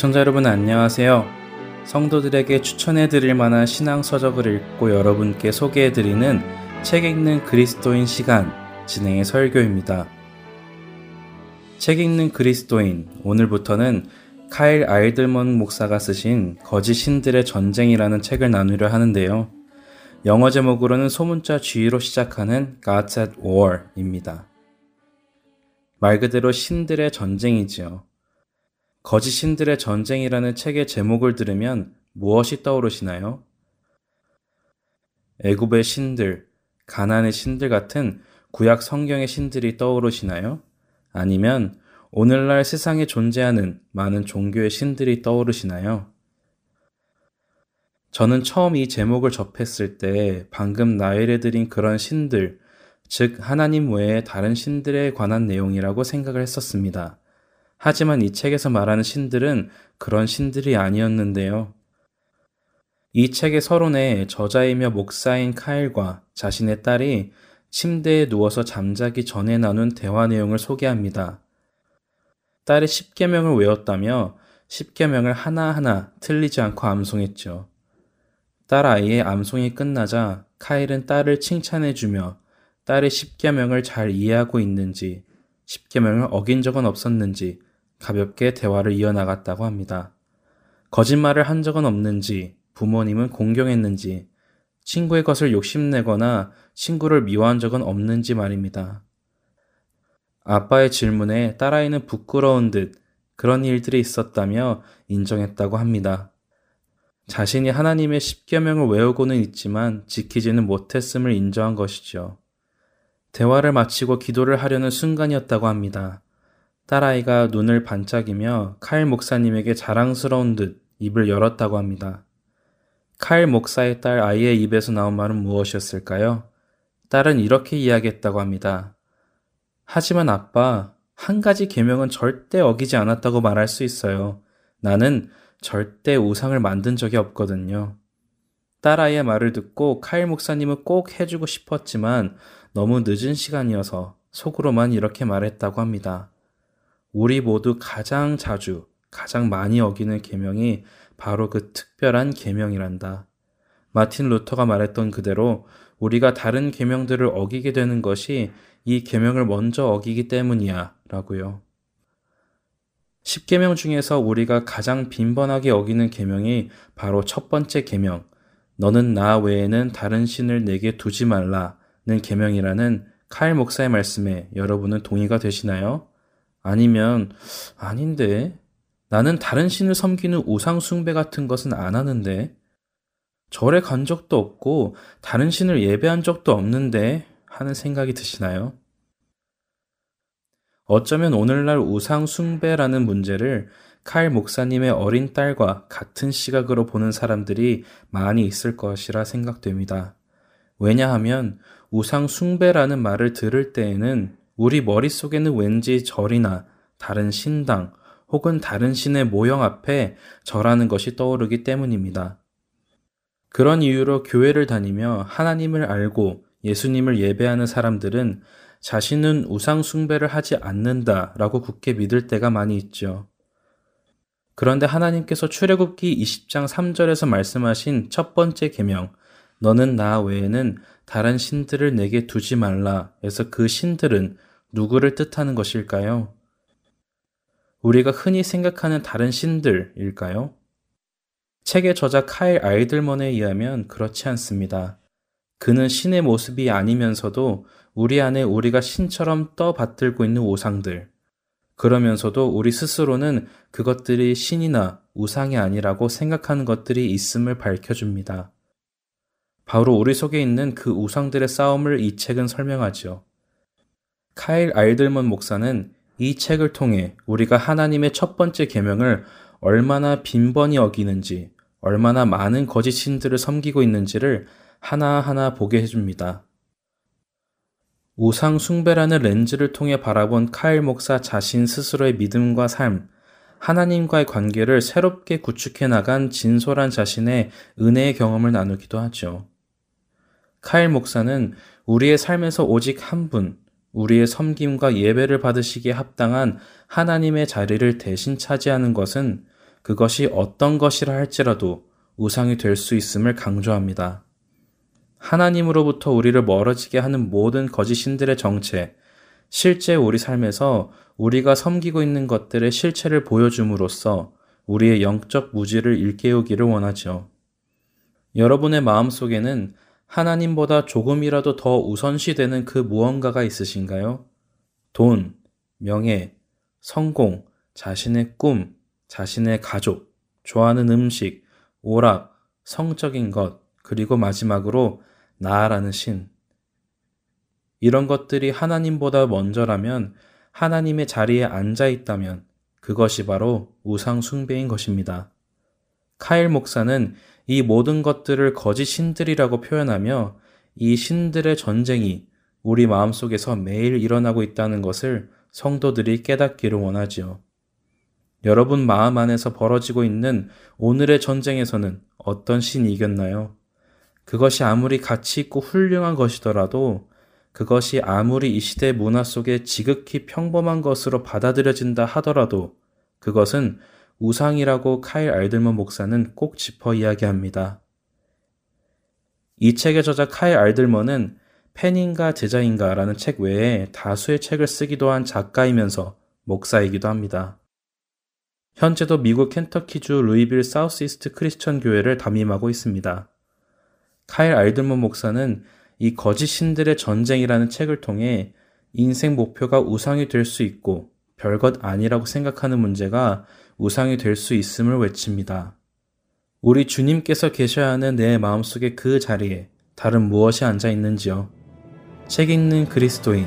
애청자 여러분 안녕하세요. 성도들에게 추천해 드릴 만한 신앙 서적을 읽고 여러분께 소개해 드리는 책 읽는 그리스도인 시간 진행의 설교입니다. 책 읽는 그리스도인 오늘부터는 카일 아이들먼 목사가 쓰신 거짓 신들의 전쟁이라는 책을 나누려 하는데요. 영어 제목으로는 소문자 G로 시작하는 Gods at War입니다. 말 그대로 신들의 전쟁이지요. 거짓 신들의 전쟁이라는 책의 제목을 들으면 무엇이 떠오르시나요? 애굽의 신들, 가난의 신들 같은 구약 성경의 신들이 떠오르시나요? 아니면 오늘날 세상에 존재하는 많은 종교의 신들이 떠오르시나요? 저는 처음 이 제목을 접했을 때 방금 나열해드린 그런 신들, 즉 하나님 외에 다른 신들에 관한 내용이라고 생각을 했었습니다. 하지만 이 책에서 말하는 신들은 그런 신들이 아니었는데요. 이 책의 서론에 저자이며 목사인 카일과 자신의 딸이 침대에 누워서 잠자기 전에 나눈 대화 내용을 소개합니다. 딸이 10계명을 외웠다며 10계명을 하나하나 틀리지 않고 암송했죠. 딸 아이의 암송이 끝나자 카일은 딸을 칭찬해주며 딸의 10계명을 잘 이해하고 있는지, 10계명을 어긴 적은 없었는지 가볍게 대화를 이어나갔다고 합니다. 거짓말을 한 적은 없는지, 부모님은 공경했는지, 친구의 것을 욕심내거나 친구를 미워한 적은 없는지 말입니다. 아빠의 질문에 딸아이는 부끄러운 듯 그런 일들이 있었다며 인정했다고 합니다. 자신이 하나님의 십계명을 외우고는 있지만 지키지는 못했음을 인정한 것이죠. 대화를 마치고 기도를 하려는 순간이었다고 합니다. 딸아이가 눈을 반짝이며 칼 목사님에게 자랑스러운 듯 입을 열었다고 합니다. 칼 목사의 딸 아이의 입에서 나온 말은 무엇이었을까요? 딸은 이렇게 이야기했다고 합니다. 하지만 아빠, 한 가지 계명은 절대 어기지 않았다고 말할 수 있어요. 나는 절대 우상을 만든 적이 없거든요. 딸아이의 말을 듣고 카일 목사님은 꼭 해주고 싶었지만 너무 늦은 시간이어서 속으로만 이렇게 말했다고 합니다. 우리 모두 가장 자주, 가장 많이 어기는 계명이 바로 그 특별한 계명이란다. 마틴 루터가 말했던 그대로 우리가 다른 계명들을 어기게 되는 것이 이 계명을 먼저 어기기 때문이야 라고요. 10계명 중에서 우리가 가장 빈번하게 어기는 계명이 바로 첫 번째 계명, 너는 나 외에는 다른 신을 내게 두지 말라는 계명이라는 칼 목사의 말씀에 여러분은 동의가 되시나요? 아니면 아닌데 나는 다른 신을 섬기는 우상 숭배 같은 것은 안 하는데 절에 간 적도 없고 다른 신을 예배한 적도 없는데 하는 생각이 드시나요? 어쩌면 오늘날 우상 숭배라는 문제를 칼 목사님의 어린 딸과 같은 시각으로 보는 사람들이 많이 있을 것이라 생각됩니다. 왜냐하면 우상 숭배라는 말을 들을 때에는 우리 머릿속에는 왠지 절이나 다른 신당 혹은 다른 신의 모형 앞에 절하는 것이 떠오르기 때문입니다. 그런 이유로 교회를 다니며 하나님을 알고 예수님을 예배하는 사람들은 자신은 우상숭배를 하지 않는다 라고 굳게 믿을 때가 많이 있죠. 그런데 하나님께서 출애굽기 20장 3절에서 말씀하신 첫 번째 계명 너는 나 외에는 다른 신들을 내게 두지 말라 에서 그 신들은 누구를 뜻하는 것일까요? 우리가 흔히 생각하는 다른 신들일까요? 책의 저자 카일 아이들먼에 의하면 그렇지 않습니다. 그는 신의 모습이 아니면서도 우리 안에 우리가 신처럼 떠받들고 있는 우상들, 그러면서도 우리 스스로는 그것들이 신이나 우상이 아니라고 생각하는 것들이 있음을 밝혀줍니다. 바로 우리 속에 있는 그 우상들의 싸움을 이 책은 설명하죠. 카일 알들먼 목사는 이 책을 통해 우리가 하나님의 첫 번째 계명을 얼마나 빈번히 어기는지, 얼마나 많은 거짓 신들을 섬기고 있는지를 하나하나 보게 해줍니다. 우상 숭배라는 렌즈를 통해 바라본 카일 목사 자신 스스로의 믿음과 삶, 하나님과의 관계를 새롭게 구축해 나간 진솔한 자신의 은혜의 경험을 나누기도 하죠. 카일 목사는 우리의 삶에서 오직 한 분, 우리의 섬김과 예배를 받으시기에 합당한 하나님의 자리를 대신 차지하는 것은 그것이 어떤 것이라 할지라도 우상이 될 수 있음을 강조합니다. 하나님으로부터 우리를 멀어지게 하는 모든 거짓 신들의 정체, 실제 우리 삶에서 우리가 섬기고 있는 것들의 실체를 보여줌으로써 우리의 영적 무지를 일깨우기를 원하죠. 여러분의 마음 속에는 하나님보다 조금이라도 더 우선시되는 그 무언가가 있으신가요? 돈, 명예, 성공, 자신의 꿈, 자신의 가족, 좋아하는 음식, 오락, 성적인 것, 그리고 마지막으로 나라는 신. 이런 것들이 하나님보다 먼저라면 하나님의 자리에 앉아 있다면 그것이 바로 우상 숭배인 것입니다. 카일 목사는 이 모든 것들을 거짓 신들이라고 표현하며 이 신들의 전쟁이 우리 마음속에서 매일 일어나고 있다는 것을 성도들이 깨닫기를 원하지요. 여러분 마음 안에서 벌어지고 있는 오늘의 전쟁에서는 어떤 신이 이겼나요? 그것이 아무리 가치 있고 훌륭한 것이더라도 그것이 아무리 이 시대 문화 속에 지극히 평범한 것으로 받아들여진다 하더라도 그것은 우상이라고 카일 알들먼 목사는 꼭 짚어 이야기합니다. 이 책의 저자 카일 알들먼은 팬인가 제자인가 라는 책 외에 다수의 책을 쓰기도 한 작가이면서 목사이기도 합니다. 현재도 미국 켄터키주 루이빌 사우스이스트 크리스천 교회를 담임하고 있습니다. 카일 알들먼 목사는 이 거짓 신들의 전쟁이라는 책을 통해 인생 목표가 우상이 될 수 있고 별것 아니라고 생각하는 문제가 우상이 될 수 있음을 외칩니다. 우리 주님께서 계셔야 하는 내 마음속의 그 자리에 다른 무엇이 앉아 있는지요? 책 읽는 그리스도인,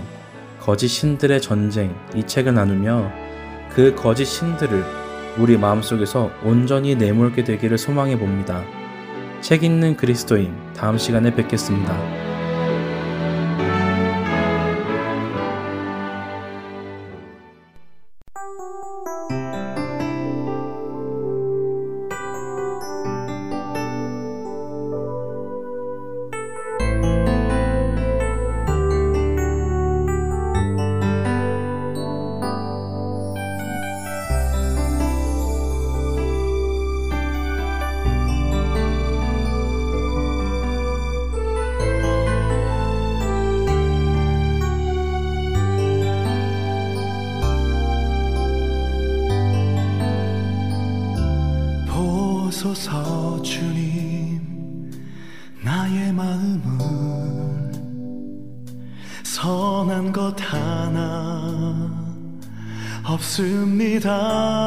거짓 신들의 전쟁 이 책을 나누며 그 거짓 신들을 우리 마음속에서 온전히 내몰게 되기를 소망해 봅니다. 책 읽는 그리스도인 다음 시간에 뵙겠습니다. 선한 것 하나 없습니다.